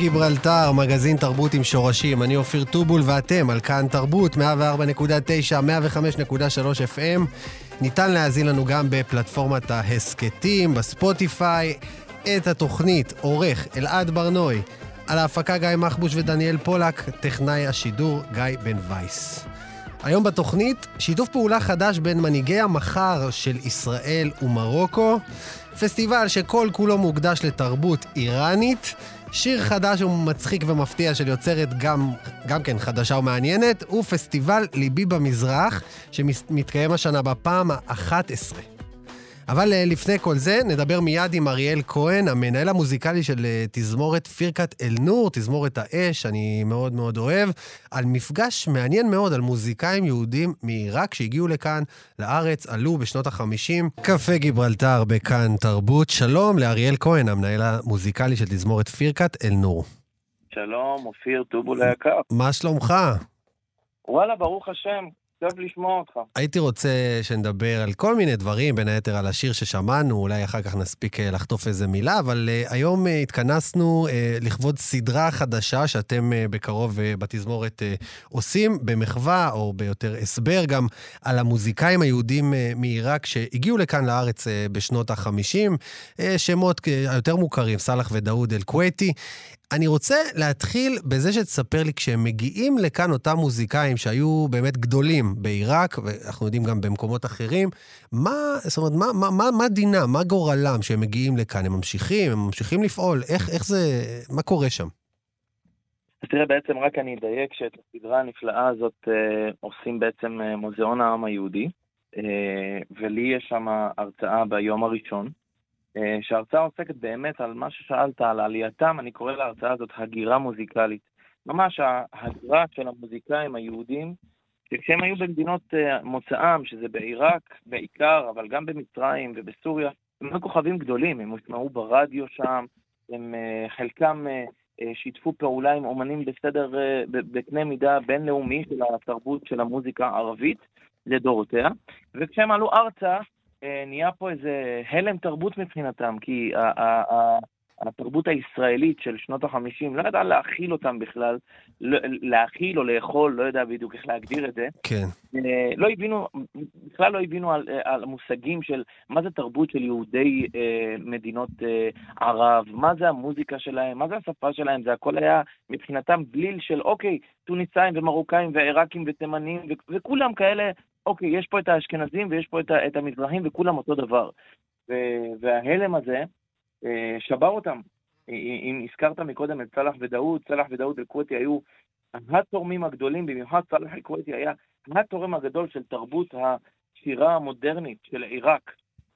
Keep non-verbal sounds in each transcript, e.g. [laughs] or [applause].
גיברלטר, מגזין תרבות עם שורשים. אני אופיר טובול ואתם על כאן תרבות, 104.9, 105.3 FM. ניתן להאזין לנו גם בפלטפורמת ההסכתים, בספוטיפיי. את התוכנית עורך אלעד ברנוי. על ההפקה גיא מחבוש ודניאל פולק, טכנאי השידור גיא בן וייס. היום בתוכנית, שיתוף פעולה חדש בין מנהיגי המחר של ישראל ומרוקו, פסטיבל שכל כולו מוקדש לתרבות איראנית, שיר חדש ומצחיק ומפתיע של יוצרת גם, גם כן חדשה ומעניינת, ופסטיבל ליבי במזרח, שמתקיים השנה בפעם ה-11. אבל אה, לפני כל זה, נדבר מיד עם אריאל כהן, המנהל המוזיקלי של אה, תזמורת פירקת אל-נור, תזמורת האש, אני מאוד מאוד אוהב, על מפגש מעניין מאוד על מוזיקאים יהודים מעיראק שהגיעו לכאן, לארץ, עלו בשנות ה-50. קפה גיברלטר בכאן תרבות. שלום לאריאל כהן, המנהל המוזיקלי של תזמורת פירקת אל-נור. שלום, אופיר טובול היקר. מה שלומך? וואלה, ברוך השם, טוב לשמוע אותך. הייתי רוצה שנדבר על כל מיני דברים, בין היתר על השיר ששמענו, אולי אחר כך נספיק אה, לחטוף איזה מילה, אבל uh, היום uh, התכנסנו uh, לכבוד סדרה חדשה שאתם בקרוב בתזמורת עושים, במחווה, או ביותר הסבר גם, על המוזיקאים היהודים מעיראק שהגיעו לכאן לארץ בשנות ה-50, uh, שמות היותר מוכרים, סאלח ודאוד אל-כווייתי. אני רוצה להתחיל בזה שתספר לי, כשהם מגיעים לכאן אותם מוזיקאים שהיו באמת גדולים בעיראק, ואנחנו יודעים גם במקומות אחרים, מה, זאת אומרת, מה, מה, מה, מה דינם, מה גורלם שהם מגיעים לכאן? הם ממשיכים, הם ממשיכים לפעול? איך, איך זה, מה קורה שם? אז תראה, בעצם רק אני אדייק שאת הסדרה הנפלאה הזאת אה, עושים בעצם אה, מוזיאון העם היהודי, אה, ולי יש שם הרצאה ביום הראשון. אה, שההרצאה עוסקת באמת על מה ששאלת, על עלייתם, אני קורא להרצאה הזאת הגירה מוזיקלית. ממש ההגירה של המוזיקאים היהודים, שכשהם היו במדינות אה, מוצאם, שזה בעיראק בעיקר, אבל גם במצרים ובסוריה, הם היו כוכבים גדולים, הם הושמעו ברדיו שם, הם אה, חלקם שיתפו פעולה עם אומנים בסדר, בקנה מידה בינלאומי של התרבות של המוזיקה הערבית לדורותיה, וכשהם עלו ארצה, נהיה פה איזה הלם תרבות מבחינתם, כי התרבות הישראלית של שנות החמישים לא ידעה להכיל אותם בכלל, לא, להכיל או לאכול, לא יודע בדיוק איך להגדיר את זה. כן. אה, לא הבינו, בכלל לא הבינו על, על מושגים של מה זה תרבות של יהודי אה, מדינות אה, ערב, מה זה המוזיקה שלהם, מה זה השפה שלהם, זה הכל היה מבחינתם בליל של אוקיי, טוניסאים ומרוקאים ועיראקים ותימנים, וכולם כאלה אוקיי, יש פה את האשכנזים ויש פה את, את המזרחים וכולם אותו דבר. וההלם הזה אה, שבר אותם. אם הזכרת מקודם את סלאח ודאוד, סלאח ודאוד אל-כוותי היו התורמים הגדולים, במיוחד סלאח אל-כוותי היה התורם הגדול של תרבות השירה המודרנית של עיראק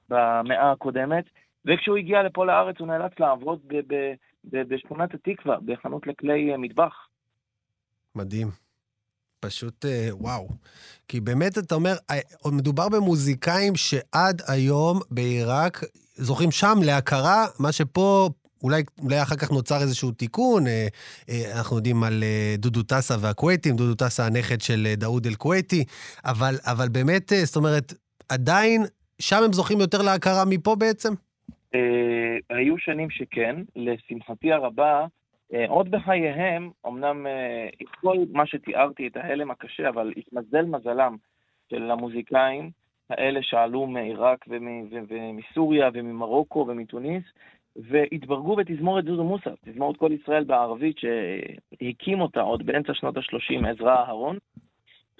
במאה הקודמת, וכשהוא הגיע לפה לארץ הוא נאלץ לעבוד בשכונת התקווה, בחנות לכלי מטבח. מדהים. פשוט אה, וואו. כי באמת, אתה אומר, אה, מדובר במוזיקאים שעד היום בעיראק זוכים שם להכרה, מה שפה אולי, אולי אחר כך נוצר איזשהו תיקון. אה, אנחנו יודעים על דודו טסה והכווייטים, דודו טסה הנכד של דאוד אל-כווייטי, אבל, אבל באמת, זאת אומרת, עדיין, שם הם זוכים יותר להכרה מפה בעצם? היו שנים שכן. לשמחתי הרבה, אה, עוד בחייהם, אמנם אה, כל מה שתיארתי, את ההלם הקשה, אבל התמזל מזלם של המוזיקאים האלה שעלו מעיראק ומסוריה וממרוקו ומתוניס, והתברגו בתזמורת דודו מוסא, תזמורת כל ישראל בערבית שהקים אותה עוד באמצע שנות ה-30, עזרא אהרון.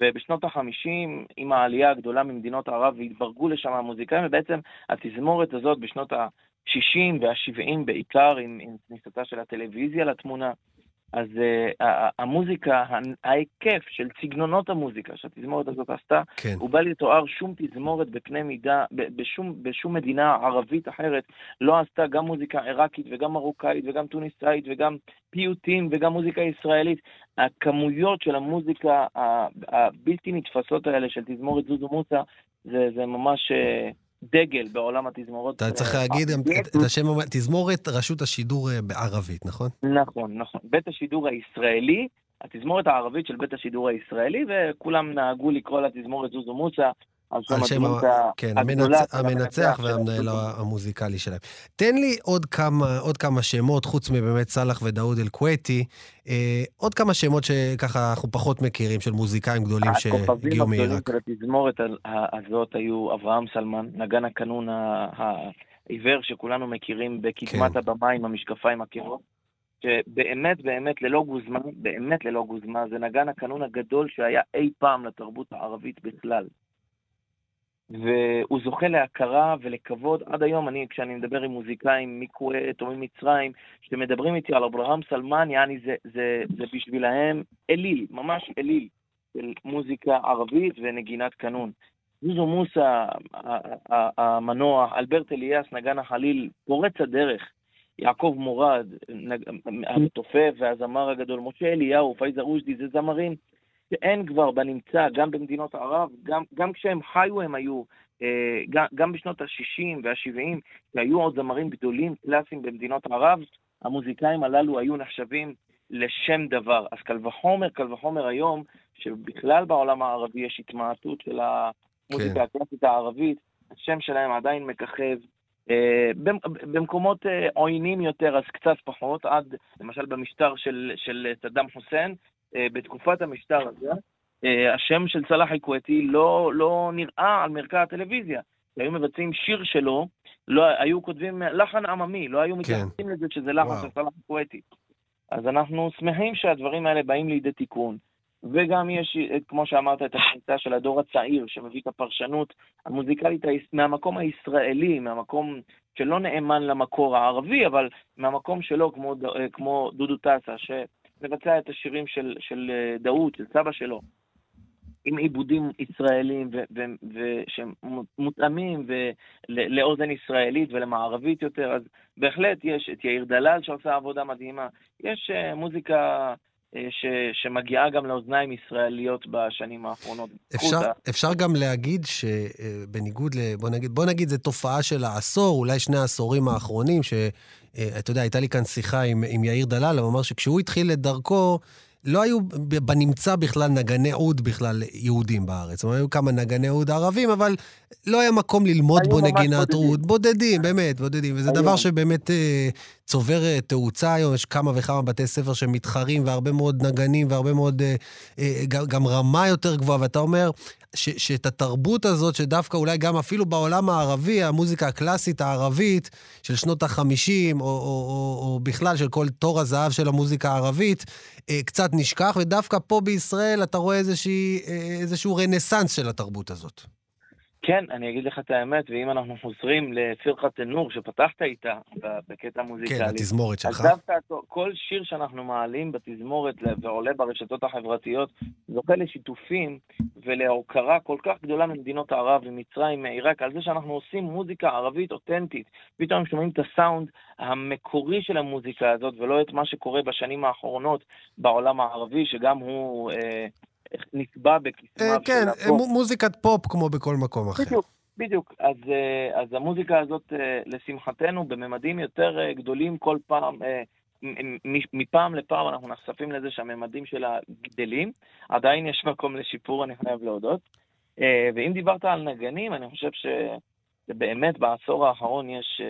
ובשנות ה-50, עם העלייה הגדולה ממדינות ערב, והתברגו לשם המוזיקאים, ובעצם התזמורת הזאת בשנות ה-60 וה-70 בעיקר, עם, עם כניסתה של הטלוויזיה לתמונה, אז uh, המוזיקה, ההיקף של סגנונות המוזיקה שהתזמורת הזאת עשתה, כן. הוא בא לתואר שום תזמורת בקנה מידה, בשום, בשום מדינה ערבית אחרת לא עשתה גם מוזיקה עיראקית וגם מרוקאית וגם טוניסאית וגם פיוטים וגם מוזיקה ישראלית. הכמויות של המוזיקה הבלתי נתפסות האלה של תזמורת זוזו מוסה, זה, זה ממש... Uh, דגל בעולם התזמורות. אתה צריך להגיד את השם, תזמורת רשות השידור אה, בערבית, נכון? נכון, נכון. בית השידור הישראלי, התזמורת הערבית של בית השידור הישראלי, וכולם נהגו לקרוא לתזמורת זוזו מוסה על שם הדמות כן, הגדולה. המנצח והמנהל המוזיקלי שלהם. תן לי עוד כמה, עוד כמה שמות, חוץ מבאמת סאלח ודאוד אל-כוויתי, אה, עוד כמה שמות שככה אנחנו פחות מכירים, של מוזיקאים גדולים שהגיעו מעיראק. הכוכבים הגדולים של התזמורת הזאת היו אברהם סלמן, נגן הקנון העיוור שכולנו מכירים בקדמת כן. הבמה עם המשקפיים הקירות. שבאמת, באמת, ללא גוזמה, באמת ללא גוזמה, זה נגן הקנון הגדול שהיה אי פעם לתרבות הערבית בכלל. והוא זוכה להכרה ולכבוד. עד היום, אני, כשאני מדבר עם מוזיקאים מכווית או ממצרים, שמדברים איתי על אברהם סלמן, יעני זה, זה, זה בשבילהם אליל, ממש אליל, של מוזיקה ערבית ונגינת קנון. זוזו מוסא, המנוח, אלברט אליאס, נגן החליל, פורץ הדרך, יעקב מורד, המתופף והזמר הגדול, משה אליהו, פאיזה רושדי, זה זמרים שאין כבר בנמצא, גם במדינות ערב, גם, גם כשהם חיו הם היו, אה, גם, גם בשנות ה-60 וה-70, שהיו עוד זמרים גדולים, קלאסיים במדינות ערב, המוזיקאים הללו היו נחשבים לשם דבר. אז קל וחומר, קל וחומר היום, שבכלל בעולם הערבי יש התמעטות של המוזיקה כן. הקלאסית הערבית, השם שלהם עדיין מככב. Uh, במקומות uh, עוינים יותר, אז קצת פחות, עד למשל במשטר של, של סדאם חוסיין, אה, בתקופת המשטר הזה, אה, השם של סלאח אל-כוויתי לא, לא נראה על מרקע הטלוויזיה. היו מבצעים שיר שלו, לא, היו כותבים לחן עממי, לא היו כן. מתייחסים לזה שזה לחן של סלאח אל-כוויתי. אז אנחנו שמחים שהדברים האלה באים לידי תיקון. וגם יש, אה, כמו שאמרת, את הכניסה של הדור הצעיר, שמביא את הפרשנות המוזיקלית מהמקום הישראלי, מהמקום שלא נאמן למקור הערבי, אבל מהמקום שלו, כמו, כמו דודו טסה, לבצע את השירים של, של אה, דאוד, של סבא שלו, עם עיבודים ישראלים שמותאמים לאוזן ישראלית ולמערבית יותר, אז בהחלט יש את יאיר דלל שעושה עבודה מדהימה. יש אה, מוזיקה ש, שמגיעה גם לאוזניים ישראליות בשנים האחרונות. אפשר, אפשר גם להגיד שבניגוד ל... בוא נגיד, בוא נגיד, זו תופעה של העשור, אולי שני העשורים האחרונים, שאתה יודע, הייתה לי כאן שיחה עם, עם יאיר דלל, הוא אמר שכשהוא התחיל את דרכו, לא היו בנמצא בכלל נגני אוד בכלל יהודים בארץ. זאת אומרת, היו כמה נגני אוד ערבים, אבל לא היה מקום ללמוד בו נגינת אוד. בודדים, באמת, בודדים. וזה דבר שבאמת אה, צובר אה, תאוצה היום. יש כמה וכמה בתי ספר שמתחרים, והרבה מאוד נגנים, והרבה מאוד... אה, אה, גם, גם רמה יותר גבוהה. ואתה אומר, ש, שאת התרבות הזאת, שדווקא אולי גם אפילו בעולם הערבי, המוזיקה הקלאסית הערבית של שנות ה-50, או, או, או, או בכלל של כל תור הזהב של המוזיקה הערבית, אה, קצת נשכח, ודווקא פה בישראל אתה רואה איזושהי, אה, איזשהו רנסאנס של התרבות הזאת. כן, אני אגיד לך את האמת, ואם אנחנו חוזרים לפירחת א-נור שפתחת איתה בקטע מוזיקלי. כן, התזמורת שלך. אז דווקא כל שיר שאנחנו מעלים בתזמורת ועולה ברשתות החברתיות, זוכה לשיתופים ולהוקרה כל כך גדולה ממדינות ערב, ממצרים, מעיראק, על זה שאנחנו עושים מוזיקה ערבית אותנטית. פתאום שומעים את הסאונד המקורי של המוזיקה הזאת, ולא את מה שקורה בשנים האחרונות בעולם הערבי, שגם הוא... אה, נקבע בקסמיו אה, כן, של הפופ. כן, מוזיקת פופ כמו בכל מקום אחר. בדיוק, בדיוק. אז, אה, אז המוזיקה הזאת, לשמחתנו, בממדים יותר גדולים כל פעם, מפעם לפעם אנחנו נחשפים לזה שהממדים שלה גדלים. עדיין יש מקום לשיפור, אני חייב להודות. ואם דיברת על נגנים, אני חושב שבאמת בעשור האחרון יש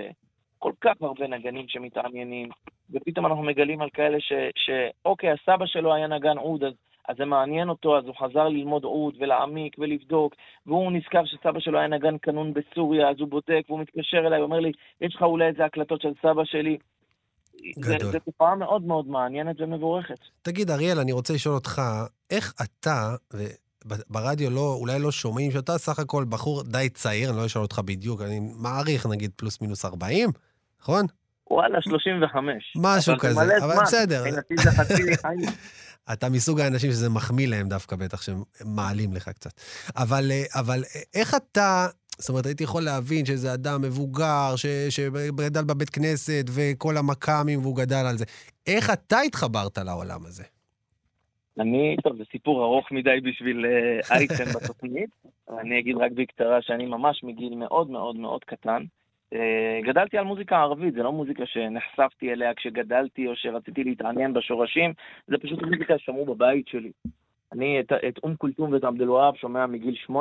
כל כך הרבה נגנים שמתעניינים, ופתאום אנחנו מגלים על כאלה ש, שאוקיי, הסבא שלו היה נגן עוד, אז אז זה מעניין אותו, אז הוא חזר ללמוד עוד ולהעמיק ולבדוק, והוא נזכר שסבא שלו היה נגן קנון בסוריה, אז הוא בודק, והוא מתקשר אליי, אומר לי, יש לך אולי איזה הקלטות של סבא שלי? גדול. זו תופעה מאוד מאוד מעניינת ומבורכת. תגיד, אריאל, אני רוצה לשאול אותך, איך אתה, ברדיו לא, אולי לא שומעים, שאתה סך הכל בחור די צעיר, אני לא אשאל אותך בדיוק, אני מעריך נגיד פלוס מינוס 40, נכון? וואלה, 35. משהו כזה, אבל בסדר. [laughs] אתה מסוג האנשים שזה מחמיא להם דווקא, בטח שהם מעלים לך קצת. אבל, אה, אבל אה, איך אתה, זאת אומרת, הייתי יכול להבין שאיזה אדם מבוגר, שגדל בבית כנסת וכל המכ"מים והוא גדל על זה. איך אתה התחברת לעולם הזה? אני, טוב, זה סיפור ארוך מדי בשביל אה, [laughs] אייטם בתוכנית. אני אגיד רק בקצרה שאני ממש מגיל מאוד מאוד מאוד קטן. אה, גדלתי על מוזיקה ערבית, זה לא מוזיקה שנחשפתי אליה כשגדלתי או שרציתי להתעניין בשורשים, זה פשוט מוזיקה ששמעו בבית שלי. אני את, את אום כולתום ואת עבד אל שומע מגיל 8-9,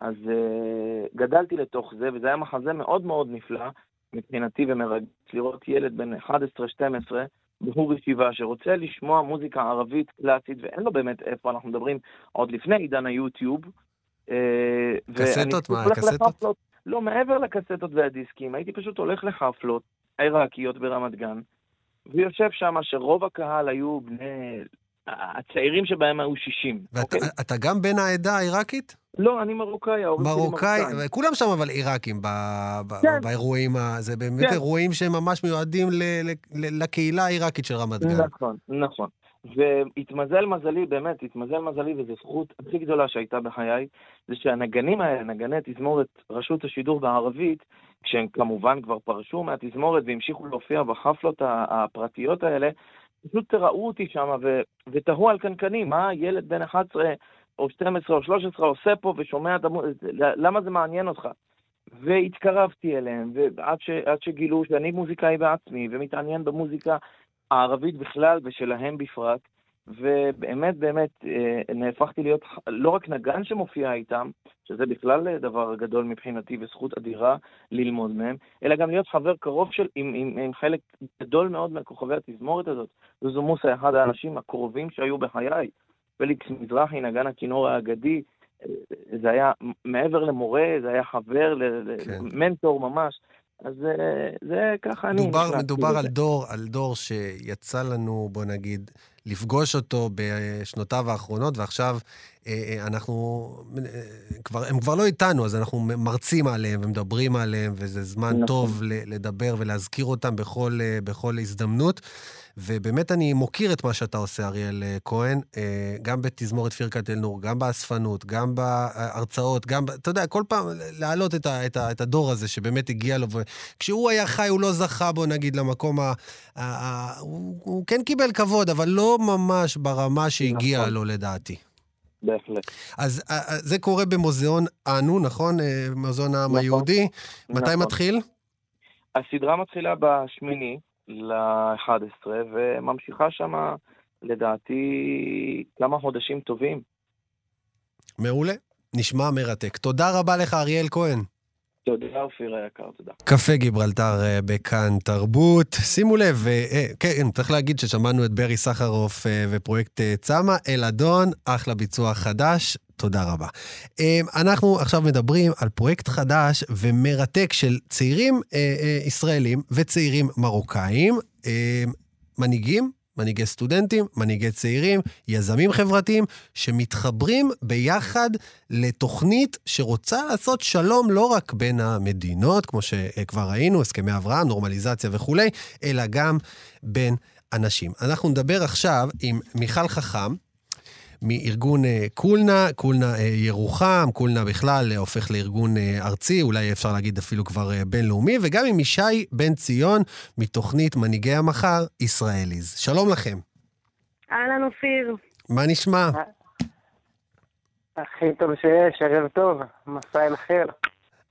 אז uh, גדלתי לתוך זה, וזה היה מחזה מאוד מאוד נפלא מבחינתי ומרגש לראות ילד בן 11-12 בחור ישיבה שרוצה לשמוע מוזיקה ערבית קלאסית, ואין לו באמת איפה, אנחנו מדברים עוד לפני עידן היוטיוב. אה, קסטות? מה, קסטות? לא, מעבר לקסטות והדיסקים, הייתי פשוט הולך לחפלות עיראקיות ברמת גן, ויושב שם שרוב הקהל היו בני... הצעירים שבהם היו 60. ואתה אוקיי? גם בן העדה העיראקית? לא, אני מרוקאי, ההורים שלי מרוקאי. כולם שם אבל עיראקים ב, ב, כן. באירועים, זה באמת כן. אירועים שהם ממש מיועדים ל, ל, לקהילה העיראקית של רמת גן. נכון, נכון. והתמזל מזלי, באמת, התמזל מזלי, וזו זכות הכי גדולה שהייתה בחיי, זה שהנגנים האלה, נגני תזמורת רשות השידור בערבית, כשהם כמובן כבר פרשו מהתזמורת והמשיכו להופיע בחפלות הפרטיות האלה, פשוט ראו אותי שם ותהו על קנקנים, מה ילד בן 11 או 12 או 13 עושה פה ושומע את המוזיקה, למה זה מעניין אותך? והתקרבתי אליהם, ועד ש, שגילו שאני מוזיקאי בעצמי ומתעניין במוזיקה הערבית בכלל ושלהם בפרט, ובאמת באמת אה, נהפכתי להיות לא רק נגן שמופיע איתם, שזה בכלל דבר גדול מבחינתי וזכות אדירה ללמוד מהם, אלא גם להיות חבר קרוב של, עם, עם, עם חלק גדול מאוד מכוכבי התזמורת הזאת. זוזו מוסה, אחד האנשים הקרובים שהיו בחיי. פליקס מזרחי, נגן הכינור האגדי, אה, זה היה מעבר למורה, זה היה חבר, כן. מנטור ממש. אז אה, זה ככה אני... דובר, מדובר על דור, על דור שיצא לנו, בוא נגיד, לפגוש אותו בשנותיו האחרונות, ועכשיו אה, אה, אנחנו, כבר, הם כבר לא איתנו, אז אנחנו מרצים עליהם ומדברים עליהם, וזה זמן נכון. טוב לדבר ולהזכיר אותם בכל, בכל הזדמנות. ובאמת אני מוקיר את מה שאתה עושה, אריאל אה, כהן, אה, גם בתזמורת פירקת אל-נור, גם באספנות, גם בהרצאות, גם, אתה יודע, כל פעם להעלות את, ה, את, ה, את הדור הזה שבאמת הגיע לו, וכשהוא היה חי הוא לא זכה בו, נגיד, למקום ה... ה, ה הוא, הוא כן קיבל כבוד, אבל לא ממש ברמה שהגיע נכון. לו, לדעתי. בהחלט. אז זה קורה במוזיאון אנו, נכון? אה, מוזיאון העם נכון. היהודי. נכון. מתי מתחיל? הסדרה מתחילה בשמיני, ל-11, וממשיכה שם, לדעתי, כמה חודשים טובים. מעולה. נשמע מרתק. תודה רבה לך, אריאל כהן. תודה, אופיר היקר, תודה. קפה גיברלטר אה, בכאן תרבות. שימו לב, אה, אה, כן, צריך להגיד ששמענו את ברי סחרוף ופרויקט צמא, אלאדון, אחלה ביצוע חדש. תודה רבה. אנחנו עכשיו מדברים על פרויקט חדש ומרתק של צעירים ישראלים וצעירים מרוקאים, מנהיגים מנהיגי סטודנטים, מנהיגי צעירים, יזמים חברתיים, שמתחברים ביחד לתוכנית שרוצה לעשות שלום לא רק בין המדינות, כמו שכבר ראינו, הסכמי אברהם, נורמליזציה וכולי, אלא גם בין אנשים. אנחנו נדבר עכשיו עם מיכל חכם, מארגון אה, קולנה, קולנה אה, ירוחם, קולנה בכלל אה, הופך לארגון ארצי, אולי אפשר להגיד אפילו כבר בינלאומי, וגם עם ישי בן ציון מתוכנית מנהיגי המחר, ISRAEL-is. שלום לכם. אהלן אופיר. מה נשמע? הכי טוב שיש, ערב טוב, ar: مساء الخير.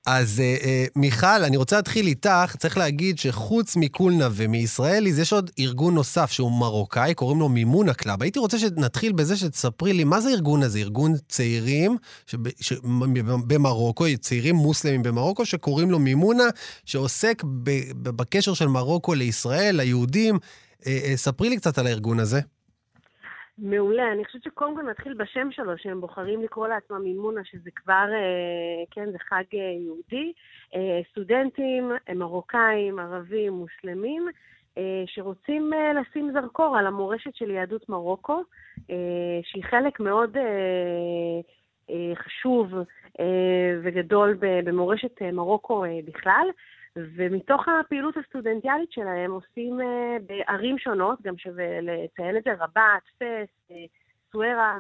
אז uh, uh, מיכל, אני רוצה להתחיל איתך. צריך להגיד שחוץ מקולנה ומ ISRAEL-is, יש עוד ארגון נוסף שהוא מרוקאי, קוראים לו מימונה Club. הייתי רוצה שנתחיל בזה שתספרי לי, מה זה הארגון הזה? ארגון צעירים שב, ש, במרוקו, צעירים מוסלמים במרוקו, שקוראים לו מימונה, שעוסק ב, ב, בקשר של מרוקו לישראל, ליהודים. Uh, uh, ספרי לי קצת על הארגון הזה. מעולה. אני חושבת שקודם כל נתחיל בשם שלו, שהם בוחרים לקרוא לעצמם מימונה, שזה כבר, אה, כן, זה חג אה, יהודי. אה, סטודנטים, מרוקאים, ערבים, מוסלמים, שרוצים לשים זרקור על המורשת של יהדות מרוקו, שהיא חלק מאוד חשוב וגדול במורשת מרוקו בכלל. ומתוך הפעילות הסטודנטיאלית שלהם עושים בערים שונות, גם שווה לציין את זה, רבת, פס, סוארה,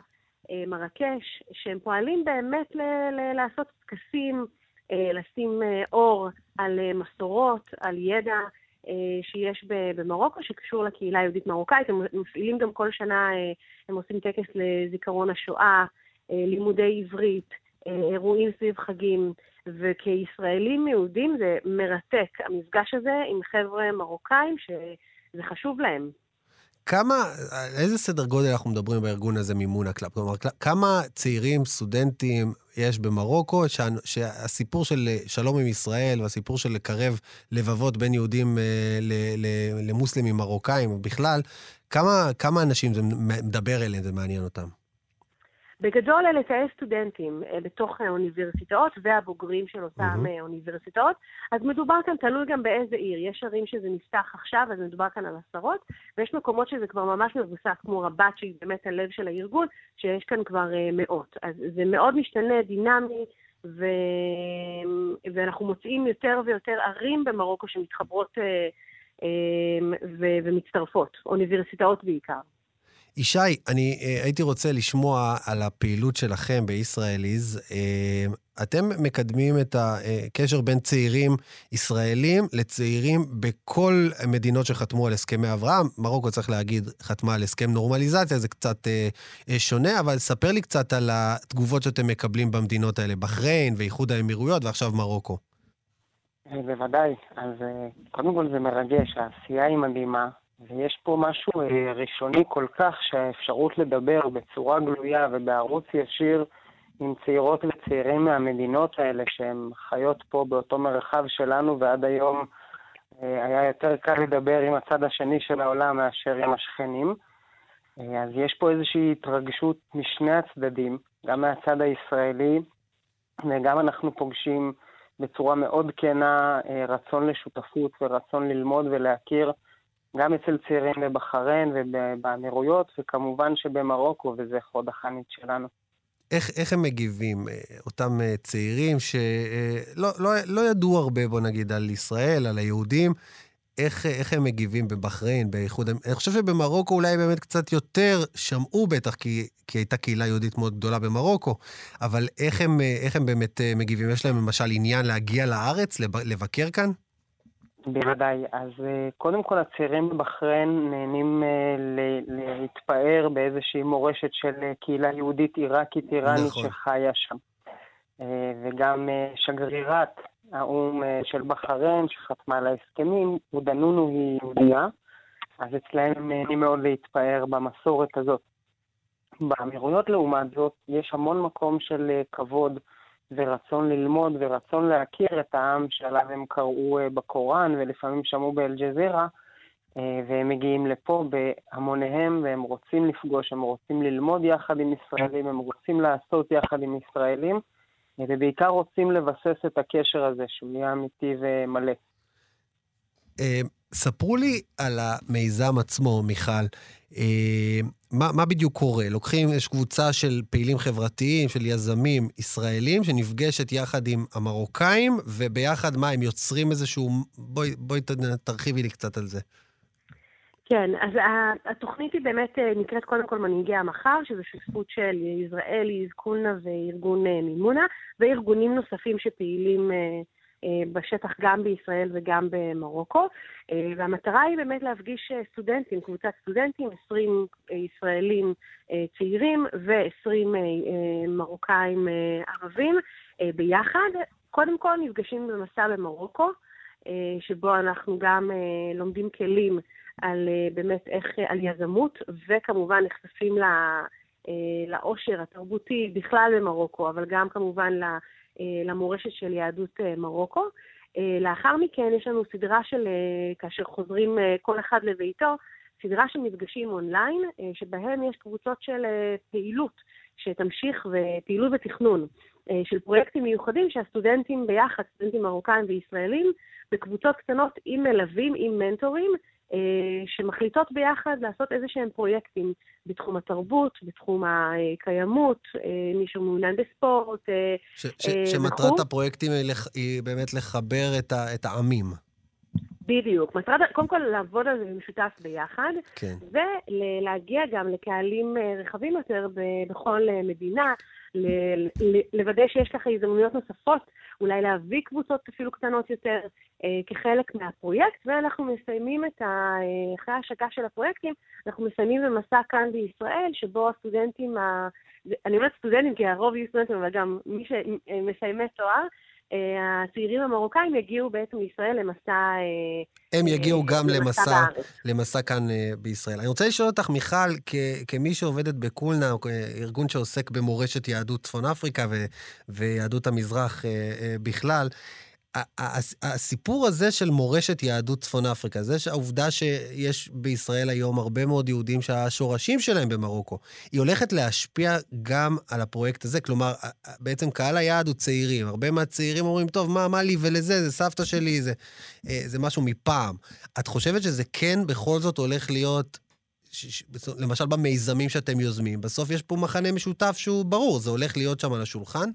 מרקש, שהם פועלים באמת ל- ל- לעשות טקסים, לשים אור על מסורות, על ידע שיש במרוקו שקשור לקהילה היהודית מרוקאית. הם מפעילים גם כל שנה, הם עושים טקס לזיכרון השואה, לימודי עברית, אירועים סביב חגים, וכישראלים יהודים זה מרתק, המפגש הזה עם חבר'ה מרוקאים שזה חשוב להם. כמה, איזה סדר גודל אנחנו מדברים בארגון הזה מימונה Club? כלומר, כמה צעירים, סטודנטים יש במרוקו, שהסיפור של שלום עם ישראל והסיפור של לקרב לבבות בין יהודים למוסלמים מרוקאים בכלל, כמה, כמה אנשים זה מדבר אליהם, זה מעניין אותם? בגדול אלה תאי סטודנטים אה, בתוך האוניברסיטאות והבוגרים של אותן mm-hmm. אוניברסיטאות. אז מדובר כאן, תלוי גם באיזה עיר. יש ערים שזה נפתח עכשיו, אז מדובר כאן על עשרות, ויש מקומות שזה כבר ממש מבוסס, כמו רבת, שהיא באמת הלב של הארגון, שיש כאן כבר uh, מאות. אז זה מאוד משתנה, דינמי, ו... ואנחנו מוצאים יותר ויותר ערים במרוקו שמתחברות uh, ו... ומצטרפות, אוניברסיטאות בעיקר. ישי, אני uh, הייתי רוצה לשמוע על הפעילות שלכם בישראליז. Uh, אתם מקדמים את הקשר בין צעירים ישראלים לצעירים בכל מדינות שחתמו על הסכמי אברהם. מרוקו, צריך להגיד, חתמה על הסכם נורמליזציה, זה קצת שונה, אבל ספר לי קצת על התגובות שאתם מקבלים במדינות האלה, בחריין ואיחוד האמירויות ועכשיו מרוקו. בוודאי. אז קודם כל זה מרגש, העשייה היא מדהימה. ויש פה משהו אה, ראשוני כל כך שהאפשרות לדבר בצורה גלויה ובערוץ ישיר עם צעירות וצעירים מהמדינות האלה שהם חיות פה באותו מרחב שלנו ועד היום אה, היה יותר קל לדבר עם הצד השני של העולם מאשר עם השכנים. אה, אז יש פה איזושהי התרגשות משני הצדדים, גם מהצד הישראלי וגם אנחנו פוגשים בצורה מאוד כנה רצון לשותפות ורצון ללמוד ולהכיר גם אצל צעירים בבחריין ובאמירויות, וכמובן שבמרוקו, וזה חוד החנית שלנו. איך, איך הם מגיבים, אה, אותם אה, צעירים שלא אה, לא, לא ידעו הרבה, בוא נגיד, על ישראל, על היהודים, איך, איך הם מגיבים בבחריין, באיחוד... אני חושב שבמרוקו אולי באמת קצת יותר שמעו בטח, כי, כי הייתה קהילה יהודית מאוד גדולה במרוקו, אבל איך הם, איך הם באמת מגיבים? יש להם למשל עניין להגיע לארץ, לבקר כאן? בוודאי. אז אה, קודם כל הצעירים בבחריין נהנים אה, להתפאר באיזושהי מורשת של אה, קהילה יהודית עיראקית איראנית נכון. שחיה שם. וגם שגרירת האו"ם של בחריין, שחתמה על ההסכמים, הודנונו היא יהודייה, אז אצלהם הם נהנים מאוד להתפאר במסורת הזאת. באמירויות לעומת זאת, יש המון מקום של כבוד ורצון ללמוד ורצון להכיר את העם שעליו הם קראו אה, בקוראן ולפעמים שמעו באל-ג'זירה, אה, והם מגיעים לפה בהמוניהם והם רוצים לפגוש, הם רוצים ללמוד יחד עם ישראלים, הם רוצים לעשות יחד עם ישראלים, אה, ובעיקר רוצים לבסס את הקשר הזה שהוא יהיה אמיתי ומלא. ספרו לי על המיזם עצמו, מיכל. אה, מה, מה בדיוק קורה? לוקחים, יש קבוצה של פעילים חברתיים, של יזמים ישראלים, שנפגשת יחד עם המרוקאים, וביחד, מה, הם יוצרים איזשהו... בואי, בואי תרחיבי לי קצת על זה. כן, אז התוכנית היא באמת אה, נקראת קודם כל מנהיגי המחר, שזו שותפות של יזרעאלי, זקולנה וארגון אה, מימונה, וארגונים נוספים שפעילים אה, בשטח גם בישראל וגם במרוקו. אה, והמטרה היא באמת להפגיש אה, סטודנטים, קבוצת סטודנטים, 20 ישראלים צעירים ו-20 מרוקאים ערבים ביחד. קודם כל נפגשים במסע במרוקו, שבו אנחנו גם לומדים כלים על באמת איך, על יזמות, וכמובן נחשפים לעושר התרבותי בכלל במרוקו, אבל גם כמובן אה, למורשת של יהדות אה, מרוקו. אה, לאחר מכן יש לנו סדרה של, כאשר חוזרים כל אחד לביתו, סדרה של מפגשים אונליין, שבהם יש קבוצות של פעילות שתמשיך, ופעילות ותכנון של פרויקטים מיוחדים שהסטודנטים ביחד, סטודנטים מרוקאים וישראלים, בקבוצות קטנות עם מלווים, עם מנטורים, שמחליטות ביחד לעשות איזה שהם פרויקטים בתחום התרבות, בתחום הקיימות, מישהו מעוניין בספורט. ש- ש- שמטרת הפרויקטים היא, לח- היא באמת לחבר את, ה- את העמים. בדיוק. מטרת, קודם כל לעבוד על זה במשותף ביחד, כן. ולהגיע גם לקהלים רחבים יותר בכל מדינה, לוודא שיש לך הזדמנויות נוספות, אולי להביא קבוצות אפילו קטנות יותר אה, כחלק מהפרויקט, ואנחנו מסיימים את ה... אחרי ההשקה של הפרויקטים, אנחנו מסיימים במסע כאן בישראל, שבו הסטודנטים, ה... אני אומרת סטודנטים כי הרוב יהיו סטודנטים, אבל גם מי שמסיימי תואר, אה, הצעירים המרוקאים יגיעו בעצם לישראל למסע... אה, הם יגיעו אה, גם למסע, למסע כאן בישראל. אני רוצה לשאול אותך, מיכל, כמי שעובדת בקולנה, ארגון שעוסק במורשת יהדות צפון אפריקה ויהדות המזרח בכלל, הסיפור הזה של מורשת יהדות צפון אפריקה, זה שהעובדה שיש בישראל היום הרבה מאוד יהודים שהשורשים שלהם במרוקו, היא הולכת להשפיע גם על הפרויקט הזה. כלומר, בעצם קהל היעד הוא צעירים. הרבה מהצעירים אומרים, טוב, מה, מה לי ולזה? זה סבתא שלי, זה, אה, זה משהו מפעם. את חושבת שזה כן בכל זאת הולך להיות למשל במיזמים שאתם יוזמים, בסוף יש פה מחנה משותף שהוא ברור, זה הולך להיות שם על השולחן?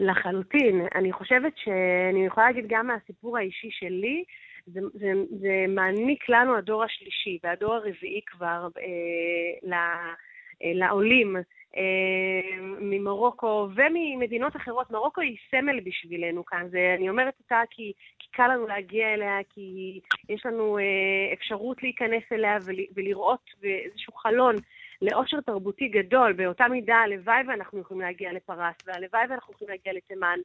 לחלוטין. אני חושבת שאני יכולה להגיד גם מהסיפור האישי שלי, זה, זה, זה מעניק לנו הדור השלישי והדור הרביעי כבר אה, ל, אה, לעולים אה, ממרוקו וממדינות אחרות. מרוקו היא סמל בשבילנו כאן. זה, אני אומרת אותה כי, כי קל לנו להגיע אליה, כי יש לנו אה, אפשרות להיכנס אליה ול, ולראות איזשהו חלון לאושר תרבותי גדול, באותה מידה הלוואי ואנחנו יכולים להגיע לפרס, והלוואי ואנחנו יכולים להגיע לתימן,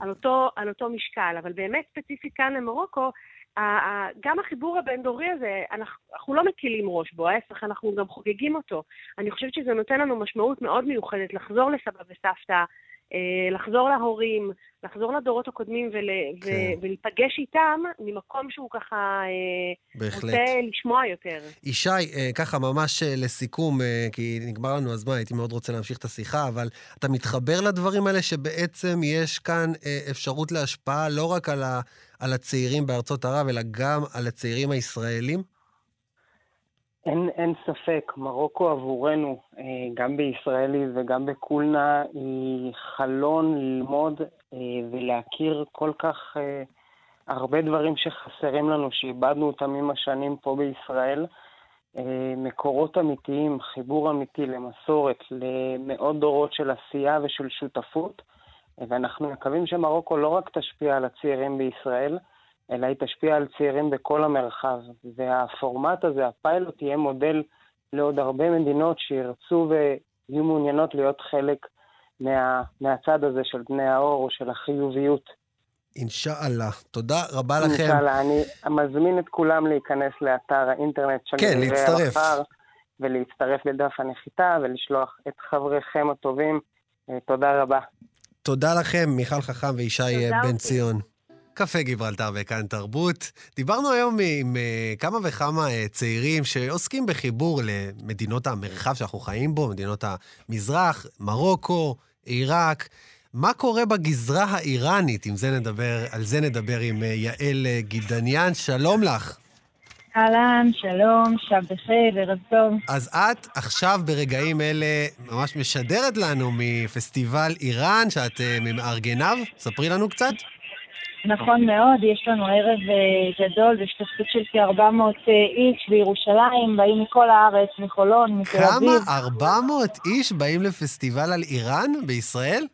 על אותו, על אותו משקל. אבל באמת ספציפית כאן למרוקו, גם החיבור הבין-דורי הזה, אנחנו, אנחנו לא מקילים ראש בו, ההפך, אנחנו גם חוגגים אותו. אני חושבת שזה נותן לנו משמעות מאוד מיוחדת לחזור לסבא וסבתא, לחזור להורים, לחזור לדורות הקודמים ול, כן. ו, ולהיפגש איתם ממקום שהוא ככה אה, רוצה לשמוע יותר. ישי, אה, ככה ממש לסיכום, כי נגמר לנו הזמן, הייתי מאוד רוצה להמשיך את השיחה, אבל אתה מתחבר לדברים האלה שבעצם יש כאן אפשרות להשפעה לא רק על, ה, על הצעירים בארצות ערב, אלא גם על הצעירים הישראלים? אין, אין ספק, מרוקו עבורנו, אה, גם בישראלי וגם בקולנה, היא חלון ללמוד אה, ולהכיר כל כך אה, הרבה דברים שחסרים לנו, שאיבדנו אותם עם השנים פה בישראל. מקורות אמיתיים, חיבור אמיתי למסורת, למאות דורות של עשייה ושל שותפות, ואנחנו מקווים שמרוקו לא רק תשפיע על הצעירים בישראל, אלא היא תשפיע על צעירים בכל המרחב. והפורמט הזה, הפיילוט, יהיה מודל לעוד הרבה מדינות שירצו ויהיו מעוניינות להיות חלק מה, מהצד הזה של בני האור או של החיוביות. אינשאללה. תודה רבה לכם. אינשאללה. אני מזמין את כולם להיכנס לאתר האינטרנט של כן, להצטרף. ולהצטרף לדף הנחיתה ולשלוח את חבריכם הטובים. אה, תודה רבה. תודה לכם, מיכל חכם וישי בן ציון. קפה גיברלטר וכאן תרבות. דיברנו היום עם uh, כמה וכמה uh, צעירים שעוסקים בחיבור למדינות המרחב שאנחנו חיים בו, מדינות המזרח, מרוקו, עיראק. מה קורה בגזרה האיראנית, אם זה נדבר, על זה נדבר עם uh, יעל גידניאן. שלום לך. אהלן, שלום, שב בחיר, ערב טוב. אז את עכשיו ברגעים אלה ממש משדרת לנו מפסטיבל איראן, שאת ממארגניו. ספרי לנו קצת. נכון מאוד, יש לנו ערב uh, גדול בהשתתפות של כ-400 uh, איש בירושלים, באים מכל הארץ, מחולון, מתל אביב. כמה? 400 איש באים לפסטיבל על איראן בישראל?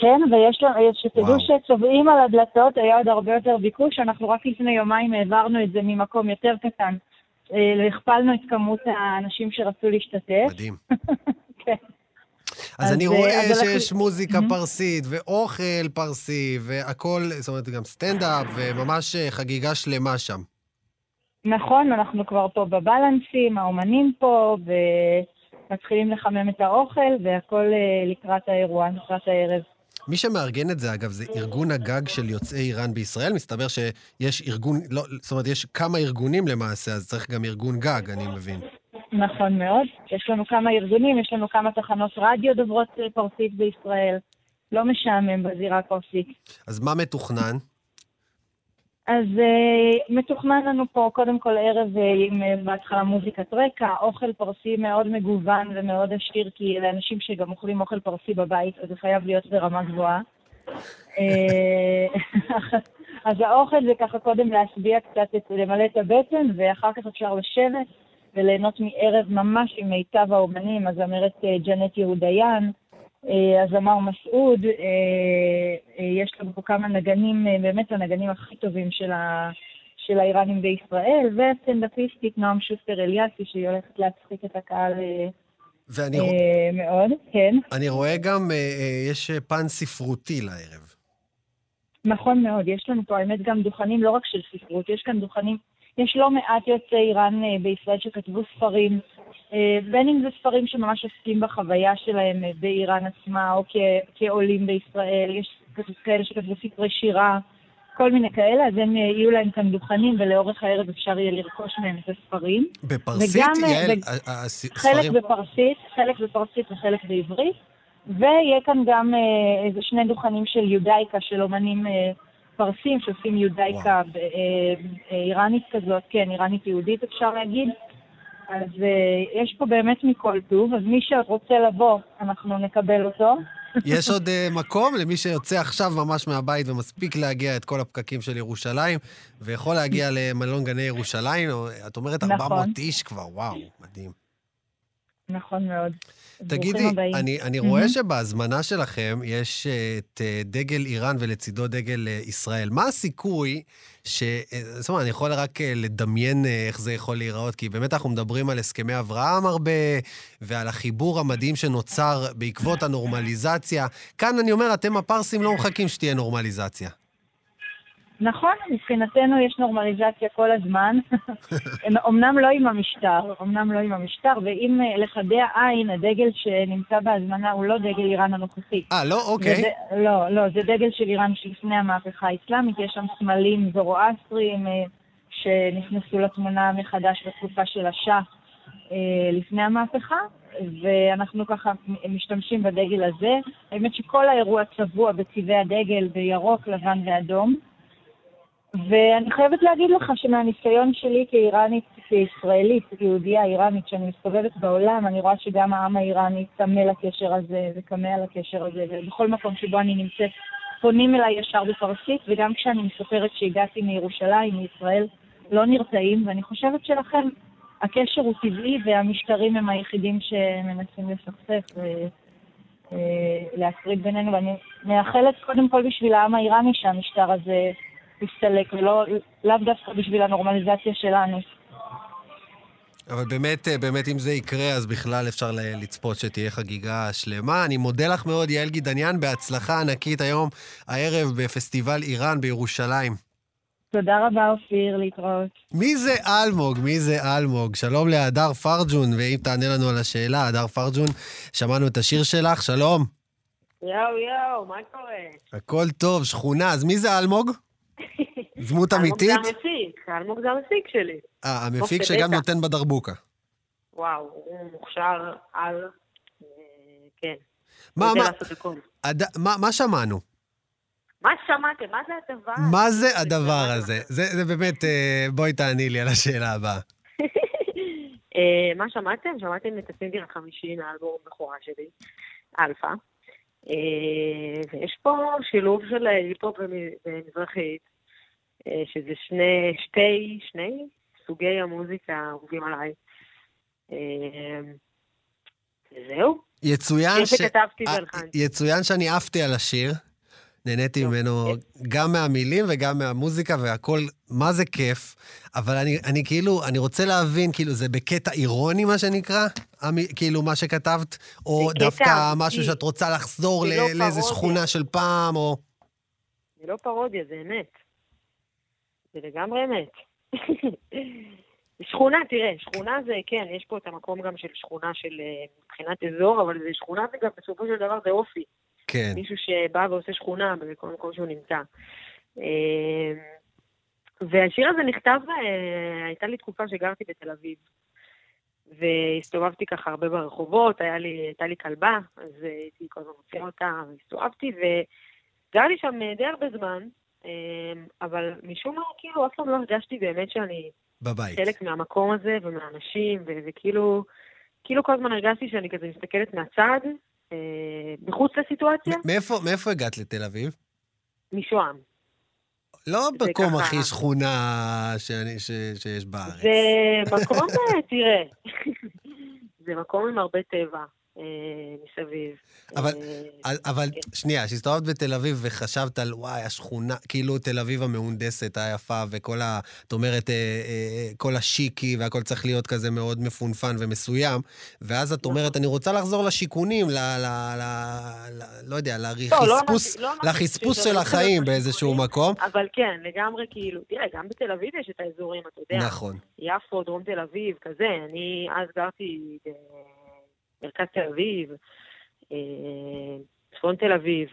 כן, ויש לנו, שתדעו שצובעים על הדלתות, היה עוד הרבה יותר ביקוש, אנחנו רק לפני יומיים העברנו את זה ממקום יותר קטן. והכפלנו את כמות האנשים שרצו להשתתף. מדהים. [laughs] כן. אז, אז אני רואה אז שיש אנחנו... מוזיקה mm-hmm. פרסית, ואוכל פרסי, והכול, זאת אומרת, גם סטנדאפ, וממש אה, חגיגה שלמה שם. נכון, אנחנו כבר פה בבלנסים, האומנים פה, ומתחילים לחמם את האוכל, והכול אה, לקראת האירוע, לקראת הערב. מי שמארגן את זה, אגב, זה ארגון הגג של יוצאי איראן בישראל. מסתבר שיש ארגון, לא, זאת אומרת, יש כמה ארגונים למעשה, אז צריך גם ארגון גג, אני מבין. נכון מאוד. יש לנו כמה ארגונים, יש לנו כמה תחנות רדיו דוברות פרסית בישראל. לא משעמם בזירה הפרסית. אז מה מתוכנן? אז uh, מתוכנן לנו פה קודם כל ערב uh, עם uh, בהתחלה מוזיקת רקע, אוכל פרסי מאוד מגוון ומאוד עשיר, כי אלה אנשים שגם אוכלים אוכל פרסי בבית, אז זה חייב להיות ברמה גבוהה. [laughs] אז האוכל זה ככה קודם להשביע קצת, את, למלא את הבטן, ואחר כך אפשר לשבת וליהנות מערב ממש עם מיטב האומנים, הזמרת ג'נט יהודיין, הזמר מסעוד, יש לנו פה כמה נגנים, באמת הנגנים הכי טובים של, ה, של האיראנים בישראל, וסטנדאפיסטית נועם שוסטר אליאסי, שהיא הולכת להצחיק את הקהל ואני אה, מאוד, כן. אני רואה גם, אה, יש פן ספרותי לערב. נכון מאוד, יש לנו פה, האמת, גם דוכנים לא רק של ספרות, יש כאן דוכנים, יש לא מעט יוצאי איראן בישראל שכתבו ספרים, בין אם זה ספרים שממש עוסקים בחוויה שלהם באיראן עצמה, או כעולים בישראל, יש כאלה שכתבו ספרי שירה, כל מיני כאלה, אז הם יהיו להם כאן דוכנים, ולאורך הערב אפשר יהיה לרכוש מהם את הספרים. בפרסית, וגם, יעל, הספרים? חלק בפרסית, חלק בפרסית וחלק בעברית. ויהיה כאן גם אה, איזה שני דוכנים של יודאיקה, של אומנים אה, פרסים שעושים יודאיקה אה, אה, איראנית כזאת, כן, איראנית יהודית אפשר להגיד. אז אה, יש פה באמת מכל טוב, אז מי שרוצה לבוא, אנחנו נקבל אותו. יש עוד uh, [laughs] מקום למי שיוצא עכשיו ממש מהבית ומספיק להגיע את כל הפקקים של ירושלים, ויכול להגיע [laughs] למלון גני ירושלים, או, את אומרת 400 נכון. איש כבר, וואו, מדהים. נכון מאוד. תגידי, אני, אני רואה mm-hmm. שבהזמנה שלכם יש אה, את אה, דגל איראן ולצידו דגל אה, ישראל. מה הסיכוי ש... זאת אומרת, אני יכול רק לדמיין איך זה יכול להיראות, כי באמת אנחנו מדברים על הסכמי אברהם הרבה, ועל החיבור המדהים שנוצר בעקבות הנורמליזציה. כאן אני אומר, אתם הפרסים לא מחכים שתהיה נורמליזציה. נכון, מבחינתנו יש נורמליזציה כל הזמן. [laughs] אמנם לא עם המשטר, אמנם לא עם המשטר, ואם אה, לחדי העין, הדגל שנמצא בהזמנה הוא לא דגל איראן הנוכחי. אה, לא? אוקיי. זה, לא, לא, זה דגל של איראן שלפני המהפכה האסלאמית, יש שם סמלים זורואסטריים אה, שנכנסו לתמונה מחדש בתקופה של השאה אה, לפני המהפכה, ואנחנו ככה משתמשים בדגל הזה. האמת שכל האירוע צבוע בצבעי הדגל בירוק, לבן ואדום. ואני חייבת להגיד לך שמהניסיון שלי כאיראנית, כישראלית, כיהודייה איראנית, שאני מסתובבת בעולם, אני רואה שגם העם האיראני צמא לקשר הזה וכמה על הקשר הזה, ובכל מקום שבו אני נמצאת פונים אליי ישר בפרסית, וגם כשאני מספרת שהגעתי מירושלים, מישראל, לא נרתעים, ואני חושבת שלכם הקשר הוא טבעי והמשטרים הם היחידים שמנסים לסכסך ולהפריד בינינו, ואני מאחלת קודם כל בשביל העם האיראני שהמשטר הזה תסתלק, ולאו דווקא בשביל הנורמליזציה שלנו. אבל באמת, אה, באמת אם זה יקרה, אז בכלל אפשר לצפות שתהיה חגיגה שלמה. אני מודה לך מאוד, יעל גידניאן, בהצלחה ענקית היום, הערב בפסטיבל איראן בירושלים. תודה רבה, אופיר, להתראות. מי זה אלמוג? מי זה אלמוג? שלום להדר פרג'ון, ואם תענה לנו על השאלה, הדר פרג'ון, שמענו את השיר שלך, שלום. יואו, יואו, מה קורה? הכל טוב, שכונה. אז מי זה אלמוג? דמות אמיתית? אלמוג זה המפיק, אלמוג זה המפיק שלי. אה, המפיק שגם נותן בדרבוקה. וואו, הוא מוכשר על... אה, כן. מה, מה, מה שמענו? מה שמעתם? מה זה הדבר? מה זה הדבר הזה? זה, זה באמת, אה, בואי תענה לי על השאלה הבאה. [laughs] אה, מה שמעתם? שמעתם את הסינגל החמישי מהאלבום הבכורה שלי, אלפא. ויש פה שילוב של היפ-הופ ומזרחית, אה, שזה שני, שתי, שני סוגי המוזיקה האהובים עליי. אה, זהו. יצוין, ש... יצוין שאני עפתי על השיר. נהניתי ממנו גם מהמילים וגם מהמוזיקה והכל, מה זה כיף. אבל אני, אני כאילו, אני רוצה להבין, כאילו, זה בקטע אירוני, מה שנקרא? המ, כאילו, מה שכתבת? או דווקא משהו שאת רוצה לחזור לא לאיזה שכונה של פעם, או... זה לא פרודיה, זה אמת. זה לגמרי אמת. [laughs] שכונה, תראה, שכונה זה, כן, יש פה את המקום גם של שכונה של אה, מבחינת אזור, אבל זה שכונה זה גם בסופו של דבר זה אופי. כן. מישהו שבא ועושה שכונה בכל מקום שהוא נמצא. אה, והשיר הזה נכתב, אה, הייתה לי תקופה שגרתי בתל אביב. והסתובבתי ככה הרבה ברחובות, היה לי, הייתה לי כלבה, אז הייתי כל הזמן מוציאה אותה, והסתובבתי, וגרתי שם די הרבה זמן, אבל משום מה, כאילו, אף פעם לא הרגשתי באמת שאני... בבית. חלק מהמקום הזה ומהאנשים, וכאילו, כאילו כל הזמן הרגשתי שאני כזה מסתכלת מהצד, מחוץ לסיטואציה. מאיפה הגעת לתל אביב? משוהם. לא מקום ככה... הכי שכונה שאני, ש, שיש בארץ. זה מקום, תראה, [laughs] זה מקום עם הרבה טבע. אה, מסביב. אבל, אה, אבל כן. שנייה, כשהסתובבת בתל אביב וחשבת על וואי, השכונה, כאילו תל אביב המהונדסת, היפה, וכל ה... את אומרת, אה, כל השיקי והכל צריך להיות כזה מאוד מפונפן ומסוים, ואז את אומרת, נכון. אני רוצה לחזור לשיכונים, ל... ל, ל, ל לא יודע, לחספוס, לא, לא לחספוס של החיים באיזשהו מקום. אבל כן, לגמרי כאילו, תראה, גם בתל אביב יש את האזורים, אתה יודע. נכון. יפו, דרום תל אביב, כזה. אני אז גרתי... מרכז תל אביב, אה, צפון תל אביב.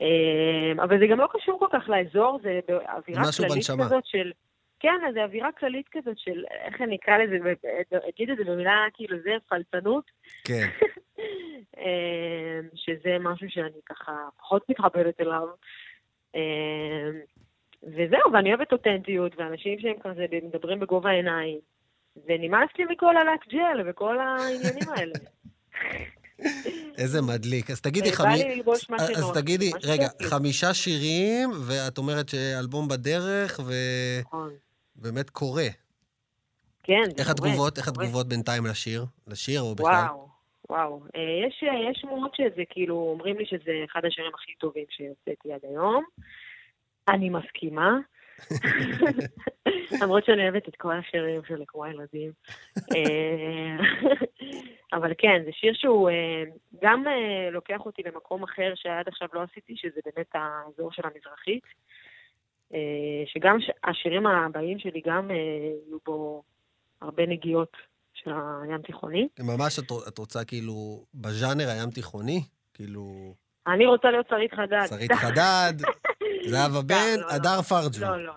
אה, אבל זה גם לא קשור כל כך לאזור, זה אווירה כללית בנשמה. כזאת של... כן, זה אווירה כללית כזאת של, איך אני אקרא לזה, אגיד את זה במילה כאילו זה פלצנות. כן. [laughs] אה, שזה משהו שאני ככה פחות מתחברת אליו. וזהו, ואני אוהבת אותנטיות, ואנשים שהם כזה מדברים בגובה העיניים. ונמאס לי מכל הלק ג'ל וכל העניינים האלה. [laughs] איזה מדליק. אז תגידי, חמי... אז תגידי, רגע, חמישה שירים, ואת אומרת שאלבום בדרך, ובאמת נכון. קורה. כן, זה קורה. איך התגובות, איך התגובות בינתיים לשיר? לשיר או בכלל? וואו, וואו. אה, יש, יש שמועות שזה, כאילו, אומרים לי שזה אחד השירים הכי טובים שיוצאתי עד היום. אני מסכימה. [laughs] למרות שאני אוהבת את כל השירים שלי כמו הילדים. אה, [laughs] אבל כן, זה שיר שהוא אה, גם אה, לוקח אותי למקום אחר שעד עכשיו לא עשיתי, שזה באמת האזור של המזרחית. שגם השירים הבאים שלי גם יהיו בו הרבה נגיעות של הים תיכוני. ממש את רוצה כאילו בז'אנר הים תיכוני? כאילו... אני רוצה להיות שרית חדד. שרית חדד, [laughs] זהבה בן, לא, לא. הדר פרג'ו. לא, לא.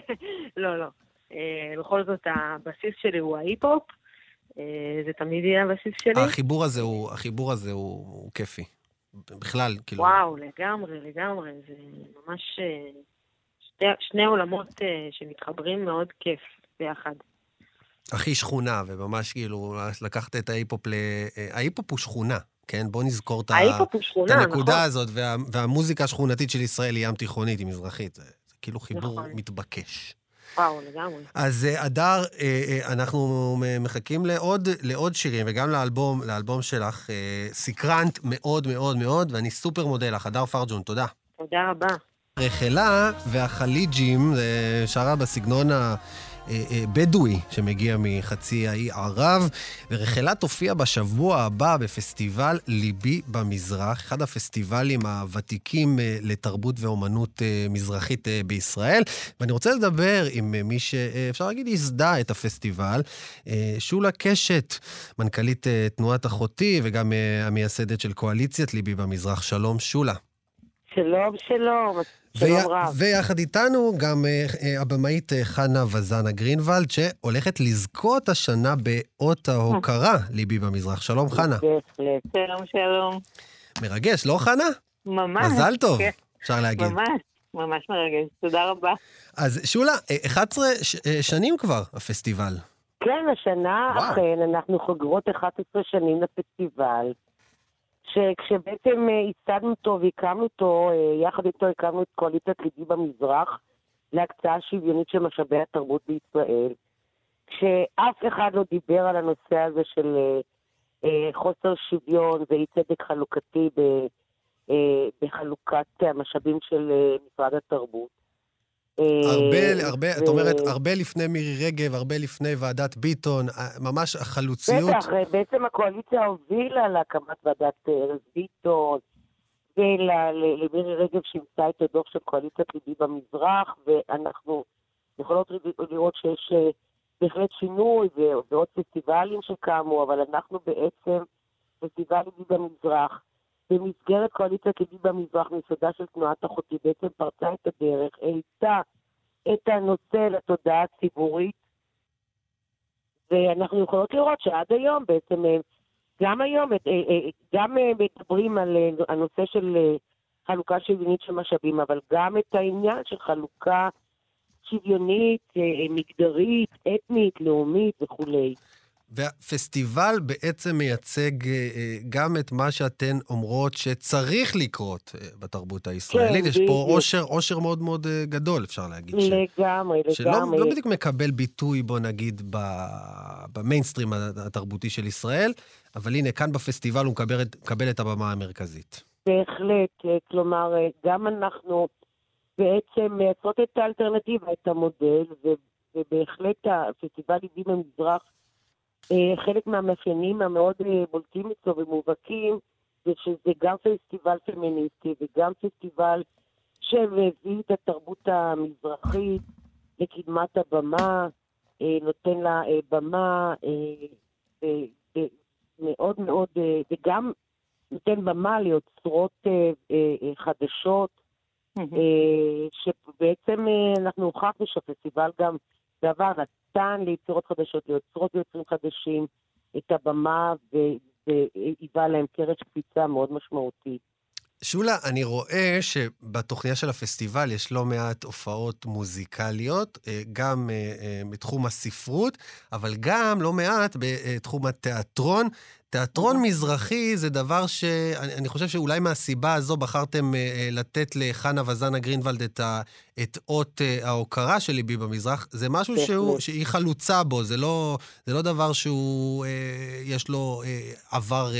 [laughs] לא, לא. אה, בכל זאת, הבסיס שלי הוא ההיפ-הופ. אה, זה תמיד יהיה הבסיס שלי. החיבור הזה הוא, החיבור הזה הוא, הוא כיפי. בכלל, כאילו... וואו, לגמרי, לגמרי. זה ממש אה, שתי, שני עולמות שמתחברים מאוד כיף ביחד. הכי שכונה, וממש כאילו לקחת את ההיפ-הופ ל... ההיפ-הופ הוא שכונה. כן? בוא נזכור את, שכונה, את הנקודה נכון. הזאת, וה, והמוזיקה השכונתית של ישראל היא ים תיכונית, היא מזרחית. זה, זה כאילו חיבור נכון. מתבקש. וואו, לגמרי. אז אדר, אה, אה, אנחנו מחכים לעוד, לעוד שירים, וגם לאלבום, לאלבום שלך. אה, סקרנית מאוד מאוד מאוד, ואני סופר מודה לך. אדר פרג'ון, תודה. תודה רבה. רחלה והחליג'ים, שרה בסגנון ה... אה, אה, בדואי שמגיע מחצי האי ערב, ורחלה תופיע בשבוע הבא בפסטיבל ליבי במזרח, אחד הפסטיבלים הוותיקים אה, לתרבות ואומנות מזרחית בישראל. ואני רוצה לדבר עם מי שאפשר להגיד ייסדה את הפסטיבל, שולה קשת, מנכ"לית תנועת אחותי וגם המייסדת של קואליציית ליבי במזרח. שלום, שולה. שלום, שלום. שלום רב. ויחד איתנו גם uh, הבמאית uh, חנה וזנה גרינוולד, שהולכת לזכות השנה באות ההוקרה, ליבי במזרח. שלום, חנה. בהחלט. שלום, שלום. מרגש, לא, חנה? ממש. מזל טוב, כן. אפשר להגיד. ממש. ממש מרגש, תודה רבה. אז שולה, 11 ש- שנים כבר הפסטיבל. כן, השנה וואו. אכן אנחנו חוגרות 11 שנים לפסטיבל. שכשבעצם ייסדנו אה, אותו והקמנו אותו, אה, יחד איתו הקמנו את קואליציית ליבי במזרח להקצאה שוויונית של משאבי התרבות בישראל, כשאף אחד לא דיבר על הנושא הזה של אה, חוסר שוויון ואי צדק חלוקתי בחלוקת המשאבים של משרד התרבות. הרבה, אה, הרבה, את אומרת, הרבה לפני מירי רגב, הרבה לפני ועדת ביטון, אה, ממש החלוציות. בטח, אה, בעצם הקואליציה הובילה להקמת ועדת ארז ביטון, ולמירי רגב שימצא את הדוח של קואליציית ליבי במזרח, ואנחנו יכולות לראות שיש בהחלט שינוי ועוד פסטיבלים שקמו, אבל אנחנו בעצם פסטיבל ליבי במזרח. במסגרת קואליציית ליבי במזרח, מיסודה של תנועת אחותי, בעצם פרצה את הדרך, העלתה את הנושא לתודעה הציבורית, ואנחנו יכולות לראות שעד היום בעצם, אה, גם היום, אה, אה, גם מדברים על הנושא של חלוקה שוויונית של משאבים, אבל גם את העניין של חלוקה שוויונית, מגדרית, אתנית, לאומית וכולי. והפסטיבל בעצם מייצג גם את מה שאתן אומרות שצריך לקרות בתרבות הישראלית. כן, יש פה עושר, עושר מאוד מאוד גדול, אפשר להגיד. לגמרי, ש... לגמרי. שלא לא בדיוק מקבל ביטוי, בוא נגיד, במיינסטרים התרבותי של ישראל, אבל הנה, כאן בפסטיבל הוא מקבל, מקבל את הבמה המרכזית. בהחלט, כלומר, גם אנחנו בעצם מייצרות את האלטרנטיבה, את המודל, ובהחלט הפסטיבל עידים במזרח אה, חלק מהמאפיינים המאוד אה, בולטים אצלו ומובהקים זה שזה גם פסטיבל פמיניסטי וגם פסטיבל שמביא את התרבות המזרחית לקדמת הבמה, אה, נותן לה במה מאוד מאוד, וגם נותן במה ליוצרות חדשות, שבעצם אנחנו הוכחנו שהפסטיבל גם בעבר נתן ליצירות חדשות, ליוצרות ויוצרים חדשים, את הבמה והיווה להם קרש קפיצה מאוד משמעותית. שולה, אני רואה שבתוכניה של הפסטיבל יש לא מעט הופעות מוזיקליות, אה, גם אה, אה, בתחום הספרות, אבל גם לא מעט בתחום התיאטרון. תיאטרון מזרחי זה דבר שאני חושב שאולי מהסיבה הזו בחרתם לתת לחנה וזנה גרינוולד את, ה, את אות ההוקרה של ליבי במזרח. זה משהו שהוא, שהיא חלוצה בו, זה לא, זה לא דבר שהוא, יש לו עבר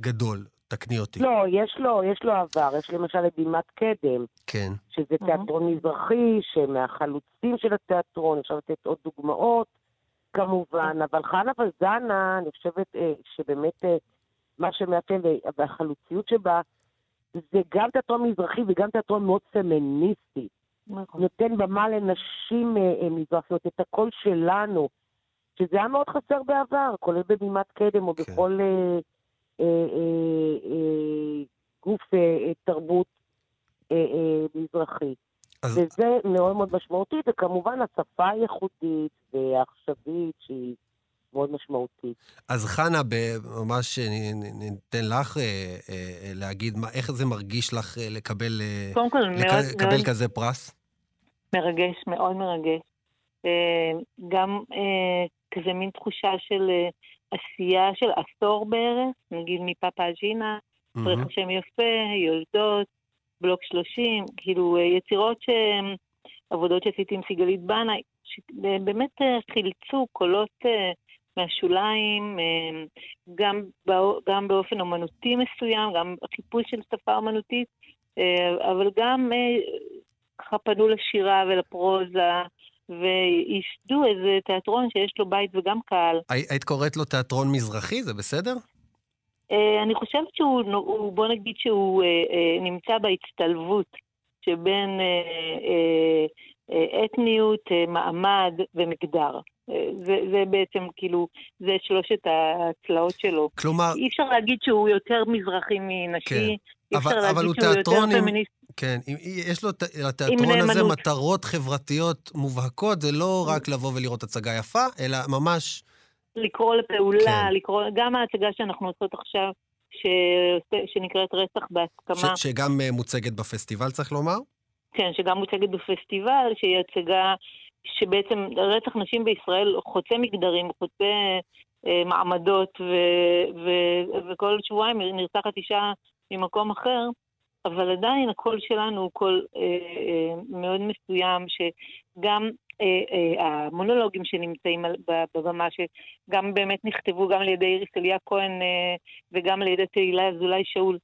גדול. תקני אותי. לא, יש לו, יש לו עבר. יש למשל את בימת קדם. כן. שזה תיאטרון mm-hmm. מזרחי, שמהחלוצים של התיאטרון, אפשר לתת עוד דוגמאות, כמובן. Mm-hmm. אבל חנה וזנה, אני חושבת אה, שבאמת אה, מה שמאפיין, והחלוציות שבה, זה גם תיאטרון מזרחי וגם תיאטרון מאוד פמיניסטי. נכון. נותן במה לנשים אה, אה, מזרחיות, את הקול שלנו, שזה היה מאוד חסר בעבר, כולל בבימת קדם או כן. בכל... אה, אה, אה, אה, גוף תרבות מזרחי. אז... וזה מאוד מאוד משמעותי, וכמובן השפה הייחודית והעכשווית שהיא מאוד משמעותית. אז חנה, ממש ניתן לך אה, אה, להגיד מה, איך זה מרגיש לך לקבל, קודם כל, לק, מאוד, לקבל מאוד כזה פרס? מרגש, מאוד מרגש. אה, גם אה, כזה מין תחושה של אה, עשייה של עשור בערך, נגיד מפאפה ג'ינה, פרח mm-hmm. השם יפה, יולדות, בלוק 30, כאילו אה, יצירות שהן עבודות שעשיתי עם סיגלית בנאי, שבאמת אה, חילצו קולות אה, מהשוליים, גם, גם באופן אומנותי מסוים, גם חיפוש של שפה אומנותית, אבל גם ככה פנו לשירה ולפרוזה. וייסדו איזה תיאטרון שיש לו בית וגם קהל. היית קוראת לו תיאטרון מזרחי, זה בסדר? Uh, אני חושבת שהוא, בוא נגיד שהוא uh, uh, נמצא בהצטלבות שבין אתניות, מעמד ומגדר. זה, זה בעצם כאילו, זה שלושת הצלעות שלו. כלומר... אי אפשר להגיד שהוא יותר מזרחי מנשי, כן. אי אפשר אבל, להגיד אבל שהוא יותר עם... פמיניסט. כן, יש לו, לתיאטרון הזה מטרות חברתיות מובהקות, זה לא רק לבוא ולראות הצגה יפה, אלא ממש... לקרוא לפעולה, כן. לקרוא, גם ההצגה שאנחנו עושות עכשיו, ש... שנקראת רצח בהסכמה. ש... שגם אה, מוצגת בפסטיבל, צריך לומר? כן, שגם מוצגת בפסטיבל, שהיא הצגה שבעצם רצח נשים בישראל חוצה מגדרים, חוצה אה, מעמדות, ו... ו... וכל שבועיים נרצחת אישה ממקום אחר. אבל עדיין הקול שלנו הוא קול אה, אה, מאוד מסוים, שגם אה, אה, המונולוגים שנמצאים על, בבמה, שגם באמת נכתבו גם על ידי איריס אליה כהן אה, וגם על ידי תהילה אזולאי שאול,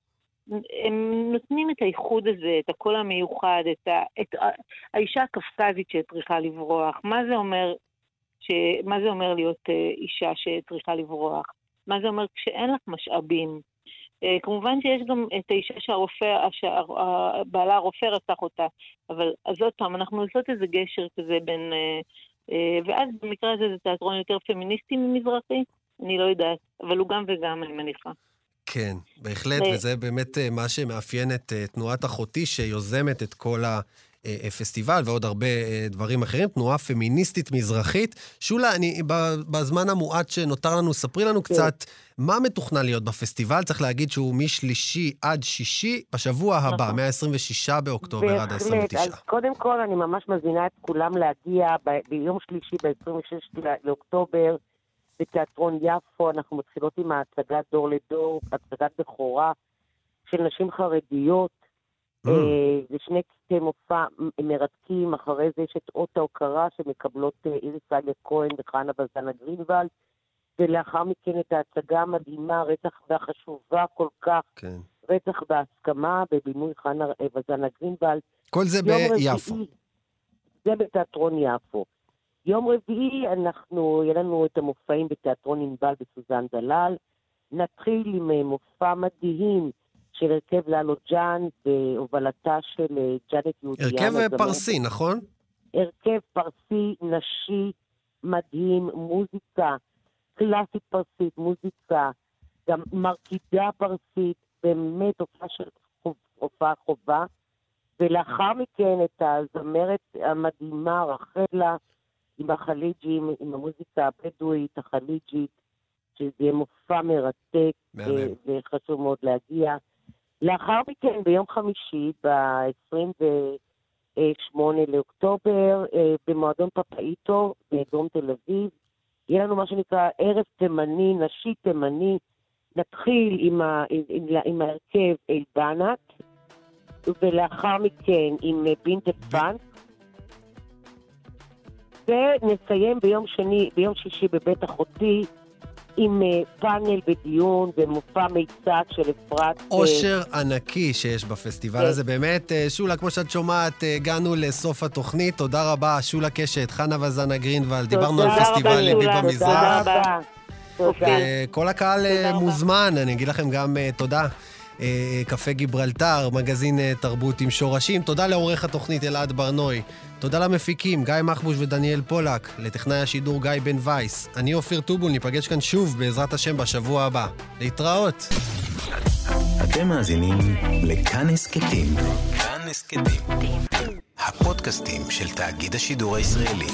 הם נותנים את הייחוד הזה, את הקול המיוחד, את, ה, את ה, האישה הקפקזית שצריכה לברוח. מה זה אומר, ש, מה זה אומר להיות אה, אישה שצריכה לברוח? מה זה אומר כשאין לך משאבים? אה, כמובן שיש גם את האישה שהרופא, שבעלה הרופא רצח אותה, אבל אז עוד פעם, אנחנו עושות איזה גשר כזה בין... אה, אה, ואז במקרה הזה זה תיאטרון יותר פמיניסטי ממזרחי, אני לא יודעת, אבל הוא גם וגם, אני מניחה. כן, בהחלט, וזה באמת מה שמאפיין את תנועת אחותי, שיוזמת את כל פסטיבל ועוד הרבה דברים אחרים, תנועה פמיניסטית מזרחית. שולה, אני, בזמן המועט שנותר לנו, ספרי לנו כן. קצת מה מתוכנן להיות בפסטיבל. צריך להגיד שהוא משלישי עד שישי, בשבוע הבא, נכון. מה-26 באוקטובר עד ה-29. בהחלט, אז קודם כל אני ממש מזמינה את כולם להגיע ביום שלישי, ב-26 לאוקטובר, בתיאטרון יפו. אנחנו מתחילות עם ההצגת דור לדור, הצגת בכורה של נשים חרדיות. Mm. אה, זה שני קטעי מופע מרתקים, אחרי זה יש את אות ההוקרה שמקבלות אה, איריס אליה כהן וחנה בזנה גרינוולד, ולאחר מכן את ההצגה המדהימה, רצח והחשובה כל כך, כן. רצח בהסכמה, בבימוי חנה בזנה גרינוולד. כל זה ביפו. זה בתיאטרון יפו. יום רביעי אנחנו, יהיה לנו את המופעים בתיאטרון ענבל בסוזן דלל. נתחיל עם אה, מופע מדהים של הרכב לאלו ג'אן בהובלתה של אה, ג'אנט יהודיאן. הרכב אה, פרסי, נכון? הרכב פרסי, נשי, מדהים, מוזיקה, קלאסית פרסית, מוזיקה, גם מרקידה פרסית, באמת הופעה של הופעה חובה. ולאחר מכן את הזמרת המדהימה, רחלה, עם החליג'ים, עם המוזיקה הבדואית, החליג'ית, שזה יהיה מופע מרתק, וחשוב מאוד להגיע. לאחר מכן, ביום חמישי, ב-28 לאוקטובר, אה, במועדון פפאיטו, בדרום תל אביב, יהיה לנו מה שנקרא ערב תימני, נשי תימני. נתחיל עם, ה, עם, עם, עם ההרכב אלבנת, ולאחר מכן עם בינטל פאנק, ונסיים ביום שני, ביום שישי בבית אחותי עם uh, פאנל ודיון ומופע מיצג של אפרת. עושר uh, ענקי שיש בפסטיבל כן. הזה, באמת. Uh, שולה, כמו שאת שומעת, הגענו לסוף התוכנית. תודה רבה, שולה קשת, חנה וזנה גרינוולד, דיברנו על פסטיבל ליבי במזרח. תודה רבה. כל הקהל מוזמן, אני אגיד לכם גם תודה. קפה גיברלטר, מגזין תרבות עם שורשים. תודה לעורך התוכנית אלעד ברנוי. תודה למפיקים, גיא מחבוש ודניאל פולק, לטכנאי השידור גיא בן וייס. אני אופיר טובול, ניפגש כאן שוב, בעזרת השם, בשבוע הבא. להתראות. אתם מאזינים לכאן הסכתים. כאן הסכתים. הפודקאסטים של תאגיד השידור הישראלי.